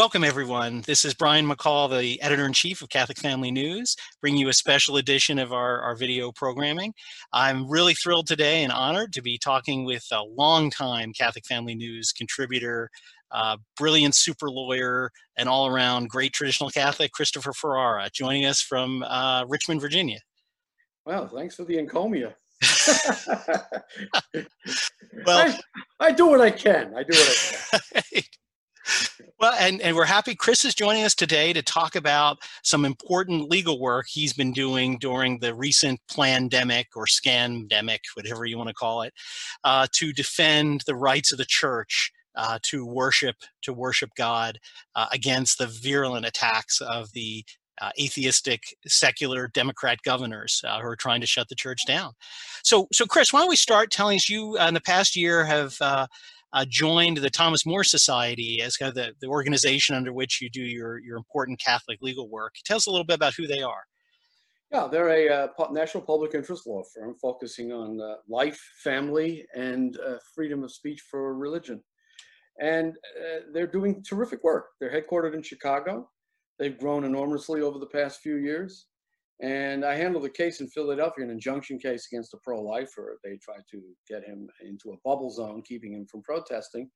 Welcome, everyone. This is Brian McCall, the editor in chief of Catholic Family News, bringing you a special edition of our, our video programming. I'm really thrilled today and honored to be talking with a longtime Catholic Family News contributor, uh, brilliant super lawyer, and all around great traditional Catholic, Christopher Ferrara, joining us from uh, Richmond, Virginia. Well, thanks for the encomia. well, I, I, do what I can. I do what I can. Well, and, and we're happy Chris is joining us today to talk about some important legal work he's been doing during the recent pandemic or scandemic, whatever you want to call it, uh, to defend the rights of the church uh, to worship to worship God uh, against the virulent attacks of the uh, atheistic secular Democrat governors uh, who are trying to shut the church down. So, so Chris, why don't we start telling us you uh, in the past year have uh, joined the Thomas More Society as kind of the, the organization under which you do your, your important Catholic legal work. Tell us a little bit about who they are. Yeah, they're a uh, national public interest law firm focusing on uh, life, family, and uh, freedom of speech for religion. And uh, they're doing terrific work. They're headquartered in Chicago. They've grown enormously over the past few years. And I handled a case in Philadelphia, an injunction case against a pro lifer. They tried to get him into a bubble zone, keeping him from protesting.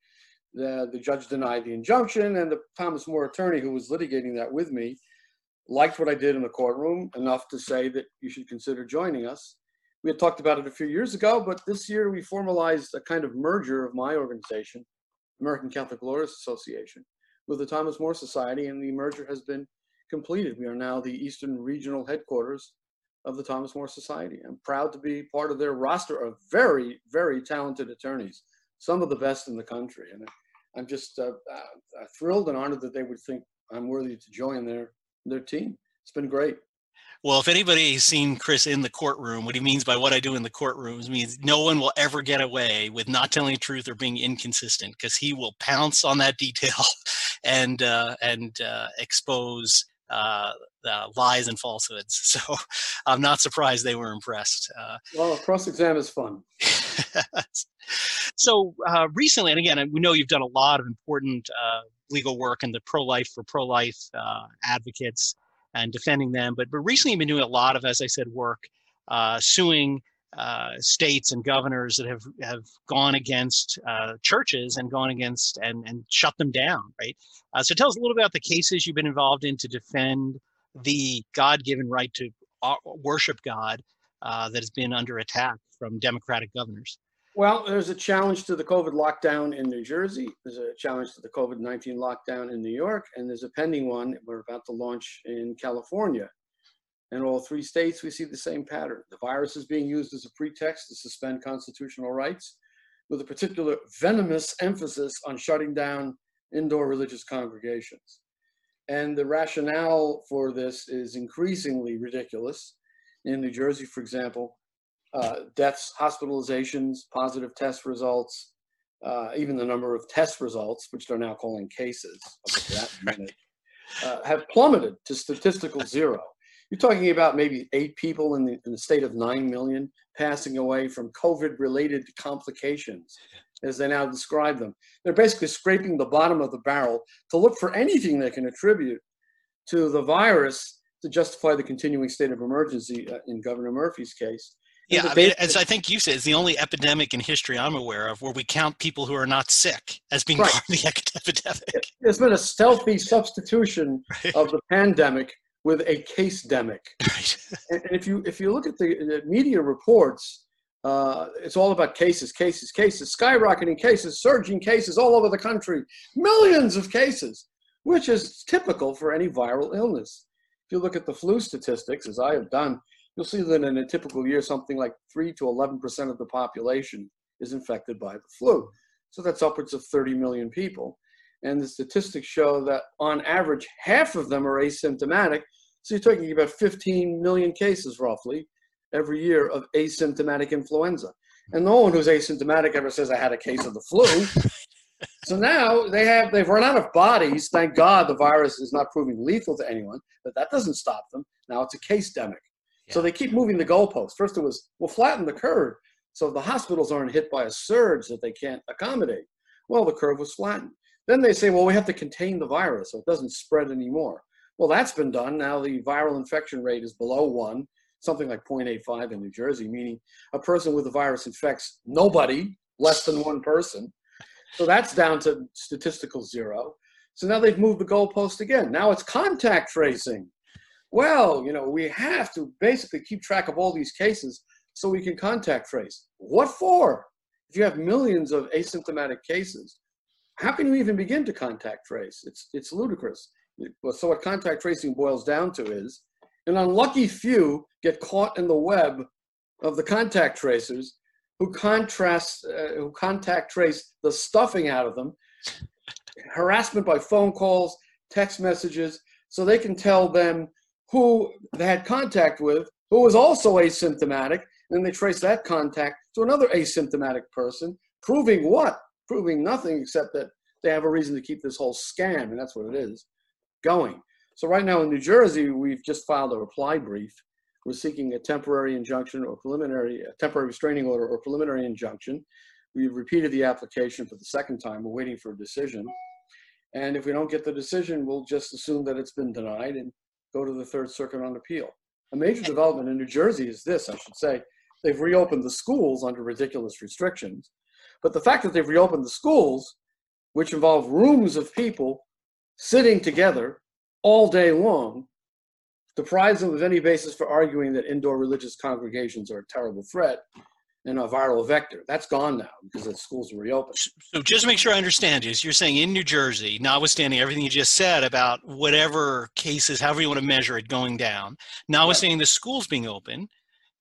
The, the judge denied the injunction, and the Thomas More attorney, who was litigating that with me, liked what I did in the courtroom enough to say that you should consider joining us. We had talked about it a few years ago, but this year we formalized a kind of merger of my organization, American Catholic Lawyers Association, with the Thomas More Society, and the merger has been completed. We are now the Eastern Regional Headquarters of the Thomas More Society. I'm proud to be part of their roster of very, very talented attorneys, some of the best in the country. And I'm just uh, uh, thrilled and honored that they would think I'm worthy to join their, their team. It's been great. Well, if anybody has seen Chris in the courtroom, what he means by what I do in the courtrooms means no one will ever get away with not telling the truth or being inconsistent because he will pounce on that detail and uh, and uh, expose uh, uh, lies and falsehoods. So I'm not surprised they were impressed. Uh, well, cross exam is fun. so uh, recently, and again, we know you've done a lot of important uh, legal work in the pro life for pro life uh, advocates and defending them. But, but recently, you've been doing a lot of, as I said, work suing uh, states and governors that have have gone against uh, churches and gone against and and shut them down, right? Uh, so tell us a little about the cases you've been involved in to defend the God-given right to uh, worship God uh, that has been under attack from Democratic governors. Well, there's a challenge to the COVID lockdown in New Jersey. There's a challenge to the COVID 19 lockdown in New York, and there's a pending one we're about to launch in California. In all three states, we see the same pattern. The virus is being used as a pretext to suspend constitutional rights, with a particular venomous emphasis on shutting down indoor religious congregations. And the rationale for this is increasingly ridiculous. In New Jersey, for example, uh, deaths, hospitalizations, positive test results, uh, even the number of test results, which they're now calling cases, uh, have plummeted to statistical zero. You're talking about maybe eight people in the, in the state of 9 million passing away from COVID related complications, as they now describe them. They're basically scraping the bottom of the barrel to look for anything they can attribute to the virus to justify the continuing state of emergency uh, in Governor Murphy's case. Yeah, I mean, as I think you said, it's the only epidemic in history I'm aware of where we count people who are not sick as being right. part of the epidemic. There's been a stealthy substitution right. of the pandemic with a case demic. And, if you if you look at the, the media reports, uh, it's all about cases, cases, cases, skyrocketing cases, surging cases all over the country, millions of cases, which is typical for any viral illness. If you look at the flu statistics, as I have done, you'll see that in a typical year, something like 3 to 11% of the population is infected by the flu. So that's upwards of 30 million people. And the statistics show that on average, half of them are asymptomatic. So you're talking about 15 million cases roughly every year of asymptomatic influenza. And no one who's asymptomatic ever says, I had a case of the flu. so now they have, they've run out of bodies. Thank God the virus is not proving lethal to anyone, but that doesn't stop them. Now it's a case demic. Yeah. So they keep moving the goalposts. First it was, we'll flatten the curve so the hospitals aren't hit by a surge that they can't accommodate. Well, the curve was flattened. Then they say, well, we have to contain the virus so it doesn't spread anymore. Well, that's been done. Now the viral infection rate is below one, something like 0.85 in New Jersey, meaning a person with the virus infects nobody, less than one person. So that's down to statistical zero. So now they've moved the goalpost again. Now it's contact tracing. Well, you know, we have to basically keep track of all these cases so we can contact trace. What for? If you have millions of asymptomatic cases, how can you even begin to contact trace? It's, it's ludicrous. So what contact tracing boils down to is an unlucky few get caught in the web of the contact tracers who contrast, uh, who contact trace the stuffing out of them, harassment by phone calls, text messages, so they can tell them who they had contact with, who was also asymptomatic, and then they trace that contact to another asymptomatic person, proving what? Proving nothing except that they have a reason to keep this whole scam, and that's what it is, going. So right now in New Jersey, we've just filed a reply brief. We're seeking a temporary injunction or preliminary, a temporary restraining order or preliminary injunction. We've repeated the application for the second time. We're waiting for a decision. And if we don't get the decision, we'll just assume that it's been denied and go to the Third Circuit on appeal. A major development in New Jersey is this, I should say. They've reopened the schools under ridiculous restrictions. But the fact that they've reopened the schools, which involve rooms of people sitting together all day long deprives them of any basis for arguing that indoor religious congregations are a terrible threat and a viral vector. That's gone now because the schools are reopened. So just to make sure I understand you, you're saying in New Jersey, notwithstanding everything you just said about whatever cases, however you want to measure it, going down, notwithstanding right. the schools being open,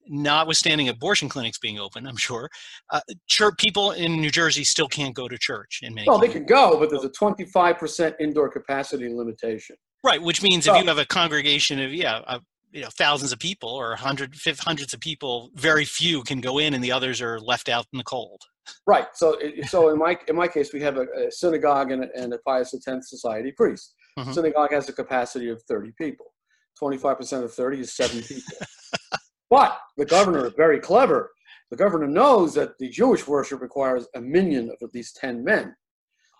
notwithstanding abortion clinics being open, I'm sure, uh, church people in New Jersey still can't go to church. In many well, they can go, but there's a 25% indoor capacity limitation. Right, which means so, if you have a congregation of yeah, uh, you know, thousands of people or hundred, hundreds of people, very few can go in, and the others are left out in the cold. Right. So, so in my in my case, we have a, a synagogue and a, and a Pius X Society priest. Mm-hmm. Synagogue has a capacity of thirty people. Twenty-five percent of thirty is seven people. but the governor is very clever. The governor knows that the Jewish worship requires a minyan of at least ten men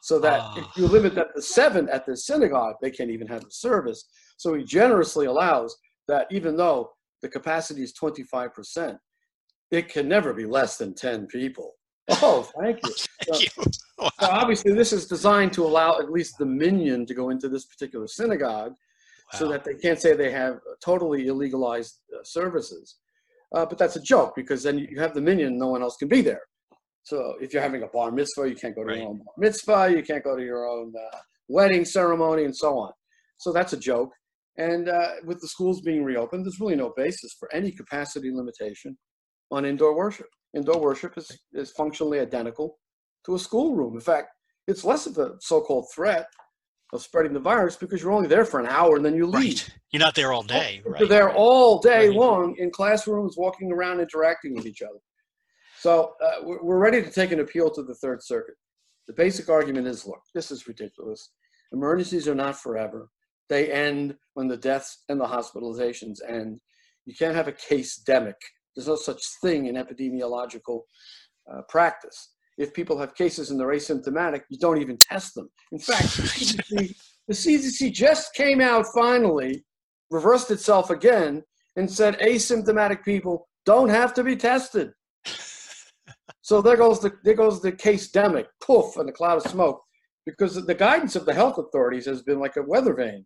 so that oh. if you limit that to seven at the synagogue, they can't even have a service. So he generously allows that even though the capacity is 25%, it can never be less than 10 people. Oh, thank you. thank so, you. Wow. so obviously, this is designed to allow at least the minyan to go into this particular synagogue wow. so that they can't say they have totally illegalized uh, services. Uh, but that's a joke because then you have the minyan, no one else can be there. So if you're having a bar mitzvah, you can't go to right. your own bar mitzvah, you can't go to your own uh, wedding ceremony, and so on. So that's a joke. And uh, with the schools being reopened, there's really no basis for any capacity limitation on indoor worship. Indoor worship is, is functionally identical to a schoolroom. In fact, it's less of a so-called threat of spreading the virus because you're only there for an hour and then you leave. Right. You're not there all day. Right. You're there all day right. long in classrooms, walking around, interacting with each other. So uh, we're ready to take an appeal to the Third Circuit. The basic argument is look, this is ridiculous. Emergencies are not forever. They end when the deaths and the hospitalizations end. You can't have a case demic. There's no such thing in epidemiological uh, practice. If people have cases and they're asymptomatic, you don't even test them. In fact, the CDC, the CDC just came out finally, reversed itself again, and said asymptomatic people don't have to be tested. So there goes the there goes the case demic, poof, and a cloud of smoke, because the guidance of the health authorities has been like a weather vane.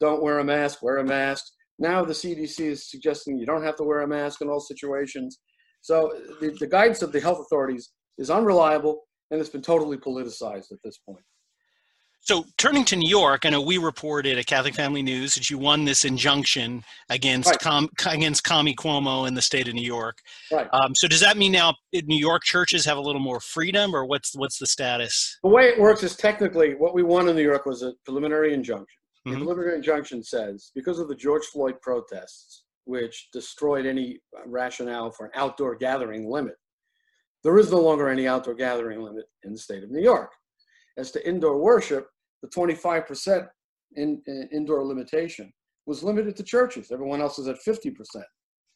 Don't wear a mask, wear a mask. Now the CDC is suggesting you don't have to wear a mask in all situations. So the, the guidance of the health authorities is unreliable and it's been totally politicized at this point. So, turning to New York, I know we reported at Catholic Family News that you won this injunction against right. Com, against Kami Cuomo in the state of New York. Right. Um, so, does that mean now New York churches have a little more freedom, or what's what's the status? The way it works is technically what we won in New York was a preliminary injunction. Mm-hmm. The preliminary injunction says because of the George Floyd protests, which destroyed any rationale for an outdoor gathering limit, there is no longer any outdoor gathering limit in the state of New York. As to indoor worship, the 25% in, in, indoor limitation was limited to churches. Everyone else is at 50%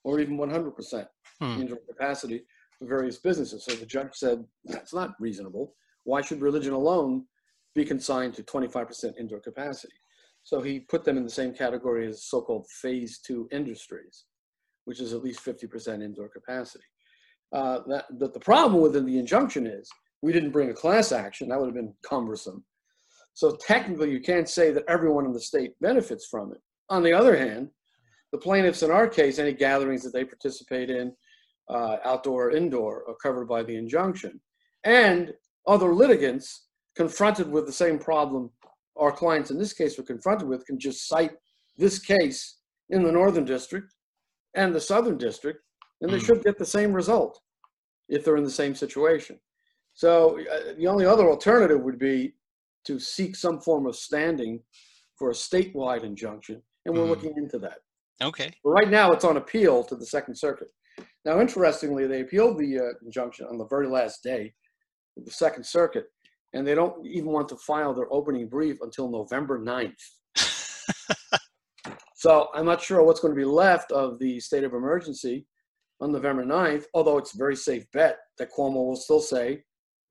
or even 100% hmm. indoor capacity for various businesses. So the judge said, that's not reasonable. Why should religion alone be consigned to 25% indoor capacity. So he put them in the same category as so-called phase two industries, which is at least 50% indoor capacity. Uh, that, but the problem within the injunction is we didn't bring a class action. That would have been cumbersome. So technically, you can't say that everyone in the state benefits from it. On the other hand, the plaintiffs in our case, any gatherings that they participate in, uh, outdoor or indoor, are covered by the injunction. And other litigants confronted with the same problem our clients in this case were confronted with can just cite this case in the Northern District and the Southern District, and they Mm. should get the same result if they're in the same situation. So uh, the only other alternative would be to seek some form of standing for a statewide injunction, and we're Mm. looking into that. Okay. But right now, it's on appeal to the Second Circuit. Now, interestingly, they appealed the uh, injunction on the very last day of the Second Circuit, and they don't even want to file their opening brief until November 9th. so I'm not sure what's going to be left of the state of emergency on November 9th, although it's a very safe bet that Cuomo will still say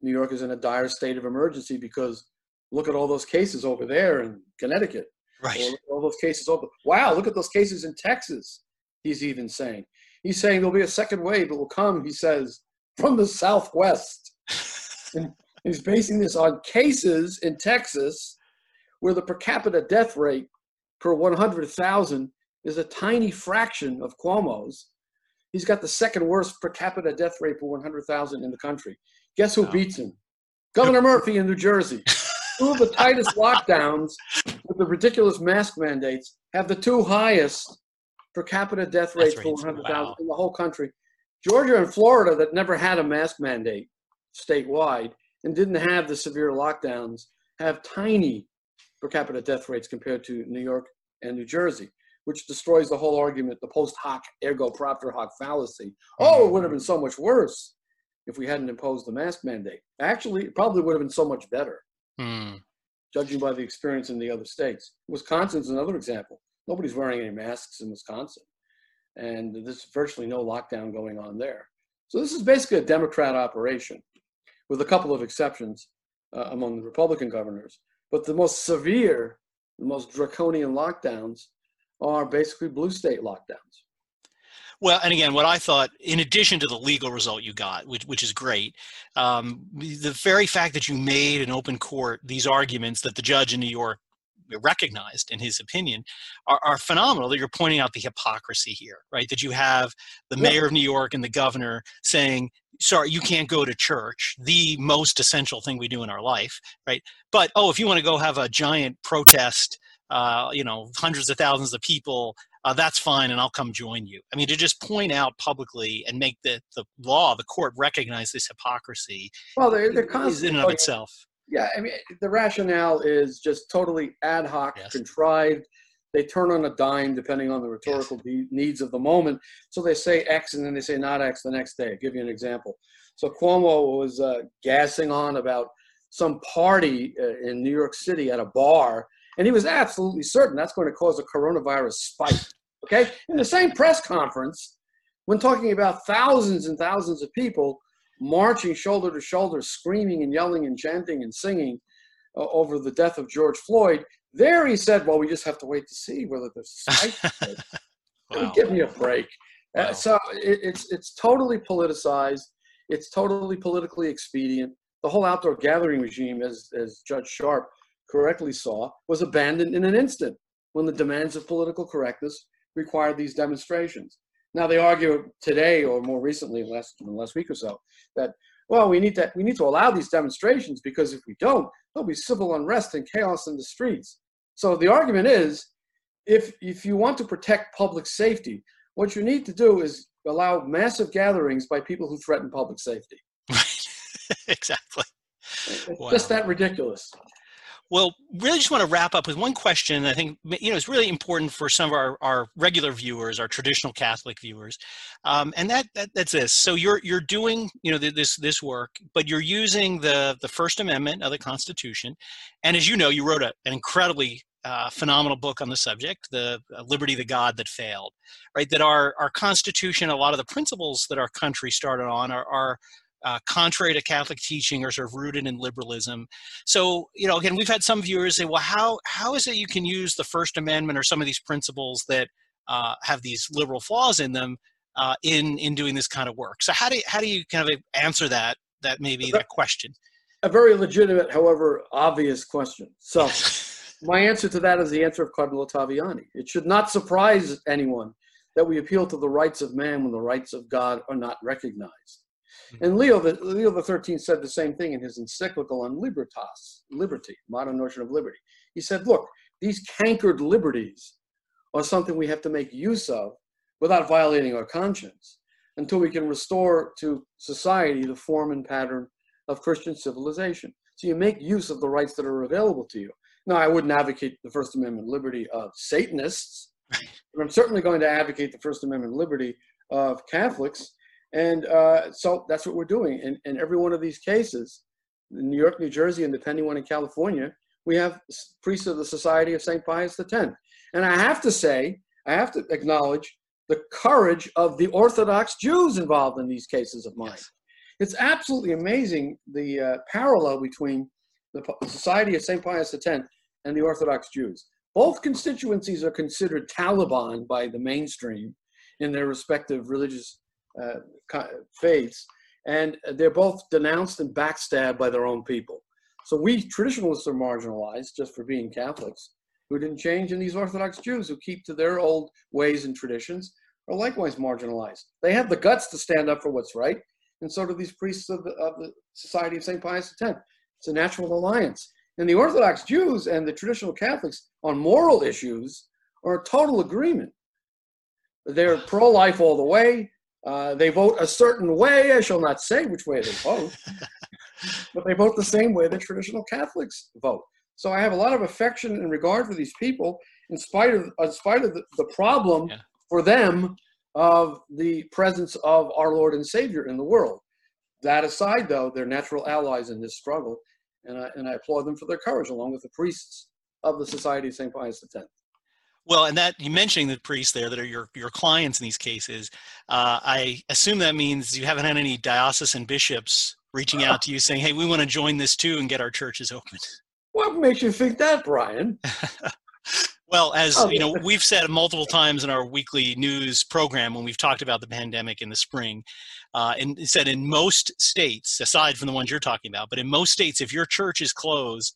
New York is in a dire state of emergency because look at all those cases over there in Connecticut. Right. All those cases over. Wow, look at those cases in Texas. He's even saying. He's saying there'll be a second wave that will come, he says, from the Southwest. And he's basing this on cases in Texas where the per capita death rate per 100,000 is a tiny fraction of Cuomo's. He's got the second worst per capita death rate per 100,000 in the country. Guess who Wow. beats him? Governor Murphy in New Jersey. Two of the tightest lockdowns with the ridiculous mask mandates have the two highest per capita death rates per rates, 100,000 wow. in the whole country. Georgia and Florida, that never had a mask mandate statewide and didn't have the severe lockdowns, have tiny per capita death rates compared to New York and New Jersey, which destroys the whole argument, the post hoc ergo propter hoc fallacy. Oh, it would have been so much worse if we hadn't imposed the mask mandate. Actually, it probably would have been so much better Hmm. judging by the experience in the other states. Wisconsin's another example. Nobody's wearing any masks in Wisconsin, and there's virtually no lockdown going on there. So this is basically a Democrat operation, with a couple of exceptions uh, among the Republican governors. But the most severe, the most draconian lockdowns are basically blue state lockdowns. Well, and again, what I thought, in addition to the legal result you got, which which is great, um, the very fact that you made in open court these arguments that the judge in New York recognized in his opinion are, are phenomenal. That you're pointing out the hypocrisy here, right? That you have the Yeah. mayor of New York and the governor saying, "Sorry, you can't go to church, the most essential thing we do in our life, right?" But oh, if you want to go have a giant protest, uh, you know, hundreds of thousands of people uh, that's fine and I'll come join you. I mean, to just point out publicly and make the, the law, the court recognize this hypocrisy Well, they're, they're is in and of itself. Yeah, I mean, the rationale is just totally ad hoc, Yes. contrived. They turn on a dime depending on the rhetorical de- needs of the moment. So they say X and then they say not X the next day. I'll give you an example. So Cuomo was uh, gassing on about some party uh, in New York City at a bar, and he was absolutely certain that's going to cause a coronavirus spike. Okay? In the same press conference, when talking about thousands and thousands of people marching shoulder to shoulder, screaming and yelling and chanting and singing uh, over the death of George Floyd, there he said, "Well, we just have to wait to see whether there's a spike." Wow. Give me a break. Uh, so it, it's it's totally politicized. It's totally politically expedient. The whole outdoor gathering regime, as as Judge Sharpe correctly saw, was abandoned in an instant when the demands of political correctness required these demonstrations. Now they argue today, or more recently, last in the last week or so, that well, we need to we need to allow these demonstrations because if we don't, there'll be civil unrest and chaos in the streets. So the argument is, if if you want to protect public safety, what you need to do is allow massive gatherings by people who threaten public safety. Right. exactly. It's Wow. just that ridiculous. Well, really just want to wrap up with one question. I think you know it's really important for some of our, our regular viewers, our traditional Catholic viewers, um, and that, that that's this. So you're you're doing you know th- this this work, but you're using the the First Amendment of the Constitution, and as you know, you wrote a, an incredibly uh, phenomenal book on the subject, the uh, Liberty, the God that failed. Right, that our our Constitution, a lot of the principles that our country started on are. are uh, contrary to Catholic teaching or sort of rooted in liberalism. So, you know, again, we've had some viewers say, well, how, how is it you can use the First Amendment or some of these principles that uh, have these liberal flaws in them uh, in, in doing this kind of work? So how do you, how do you kind of answer that, that maybe that question? A very legitimate, however, obvious question. So my answer to that is the answer of Cardinal Ottaviani. It should not surprise anyone that we appeal to the rights of man when the rights of God are not recognized. Mm-hmm. And Leo, the, Leo the Thirteenth said the same thing in his encyclical on libertas, liberty, modern notion of liberty. He said, "Look, these cankered liberties are something we have to make use of without violating our conscience until we can restore to society the form and pattern of Christian civilization. So you make use of the rights that are available to you. Now, I wouldn't advocate the First Amendment liberty of Satanists, but I'm certainly going to advocate the First Amendment liberty of Catholics. And uh, so that's what we're doing. In, in every one of these cases, in New York, New Jersey, and the depending on in California, we have priests of the Society of St. Pius X. And I have to say, I have to acknowledge the courage of the Orthodox Jews involved in these cases of mine. Yes. It's absolutely amazing the uh, parallel between the Society of St. Pius X and the Orthodox Jews. Both constituencies are considered Taliban by the mainstream in their respective religious Uh, faiths, and they're both denounced and backstabbed by their own people. So we traditionalists are marginalized just for being Catholics who didn't change, and these Orthodox Jews who keep to their old ways and traditions are likewise marginalized. They have the guts to stand up for what's right, and so do these priests of the, of the Society of St. Pius X. It's a natural alliance. And the Orthodox Jews and the traditional Catholics on moral issues are a total agreement. They're pro life all the way. Uh, they vote a certain way. I shall not say which way they vote, but they vote the same way the traditional Catholics vote. So I have a lot of affection and regard for these people, in spite of in spite of the, the problem yeah. for them of the presence of our Lord and Savior in the world. That aside, though, they're natural allies in this struggle, and I, and I applaud them for their courage, along with the priests of the Society of St. Pius X. Well, and that you mentioning the priests there that are your your clients in these cases, uh, I assume that means you haven't had any diocesan bishops reaching out to you saying, "Hey, we want to join this too and get our churches open." What makes you think that, Brian? well, as oh, you know, we've said multiple times in our weekly news program when we've talked about the pandemic in the spring, uh, and said in most states, aside from the ones you're talking about, but in most states, if your church is closed,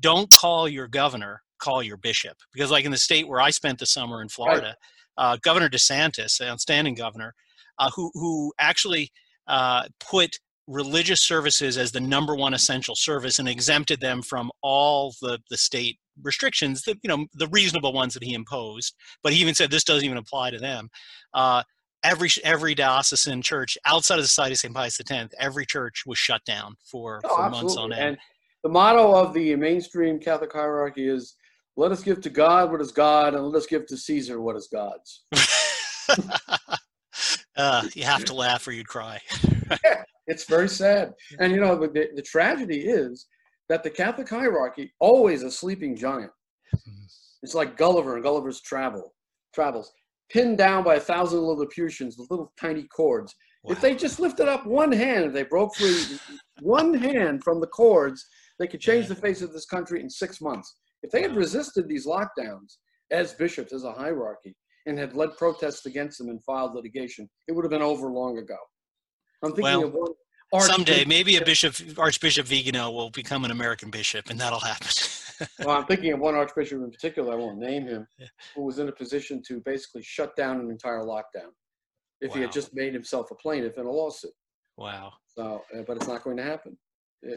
don't call your governor, call your bishop, because like in the state where I spent the summer in Florida, right. uh, Governor DeSantis, an outstanding governor, uh, who who actually uh, put religious services as the number one essential service and exempted them from all the, the state restrictions that you know the reasonable ones that he imposed but he even said this doesn't even apply to them uh, every every diocesan church outside of the society of st pius x every church was shut down for, oh, for months on end and the motto of the mainstream catholic hierarchy is let us give to god what is god and let us give to caesar what is god's uh, you have to laugh or you'd cry It's very sad. And you know, the, the tragedy is that the Catholic hierarchy always a sleeping giant. It's like Gulliver and Gulliver's Travel travels, pinned down by a thousand Lilliputians with little tiny cords. Wow. If they just lifted up one hand, if they broke free one hand from the cords, they could change yeah. the face of this country in six months. If they had resisted these lockdowns as bishops, as a hierarchy, and had led protests against them and filed litigation, it would have been over long ago. I'm thinking well, of one. Someday, maybe a bishop, Archbishop Vigano, will become an American bishop, and that'll happen. well, I'm thinking of one archbishop in particular. I won't name him, who was in a position to basically shut down an entire lockdown if wow. he had just made himself a plaintiff in a lawsuit. Wow. So, uh, but it's not going to happen.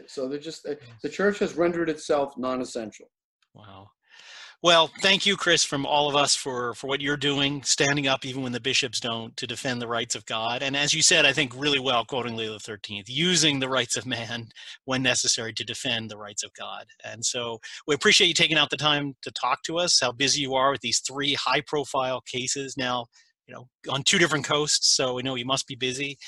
So they're just uh, the church has rendered itself non-essential. Wow. Well, thank you, Chris, from all of us for, for what you're doing, standing up even when the bishops don't to defend the rights of God. And as you said, I think really well, quoting Leo XIII, using the rights of man when necessary to defend the rights of God. And so we appreciate you taking out the time to talk to us, how busy you are with these three high profile cases now, you know, on two different coasts. So we know you must be busy.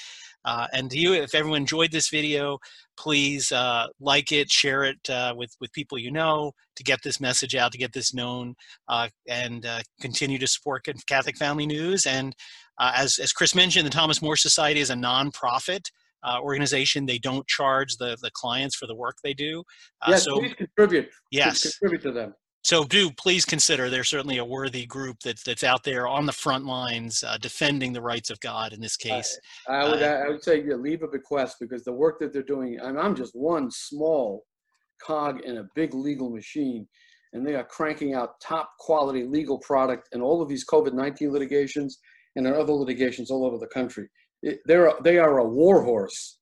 Uh, and to you, if everyone enjoyed this video, please uh, like it, share it uh, with, with people you know to get this message out, to get this known, uh, and uh, continue to support Catholic Family News. And uh, as, as Chris mentioned, the Thomas More Society is a nonprofit uh, organization. They don't charge the the clients for the work they do. Uh, yes, so, please contribute. Yes, please contribute to them. So do please consider they're certainly a worthy group that's that's out there on the front lines uh, defending the rights of God in this case. I, I would uh, I would say yeah, leave a bequest because the work that they're doing. I'm, I'm just one small cog in a big legal machine and they are cranking out top quality legal product in all of these COVID-19 litigations and in other litigations all over the country. It, they're, they are a war horse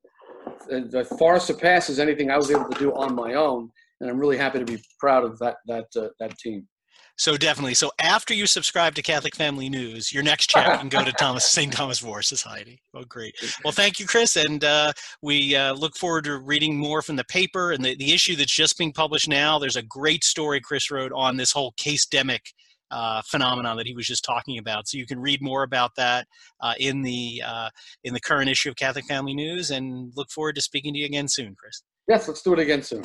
that far surpasses anything I was able to do on my own. And I'm really happy to be proud of that, that, uh, that team. So definitely. So after you subscribe to Catholic Family News, your next check can go to Thomas St. Thomas More Society. Oh, great. Well, thank you, Chris, and uh, we uh, look forward to reading more from the paper and the, the issue that's just being published now. There's a great story Chris wrote on this whole case demic uh, phenomenon that he was just talking about. So you can read more about that uh, in the uh, in the current issue of Catholic Family News, and look forward to speaking to you again soon, Chris. Yes, let's do it again soon.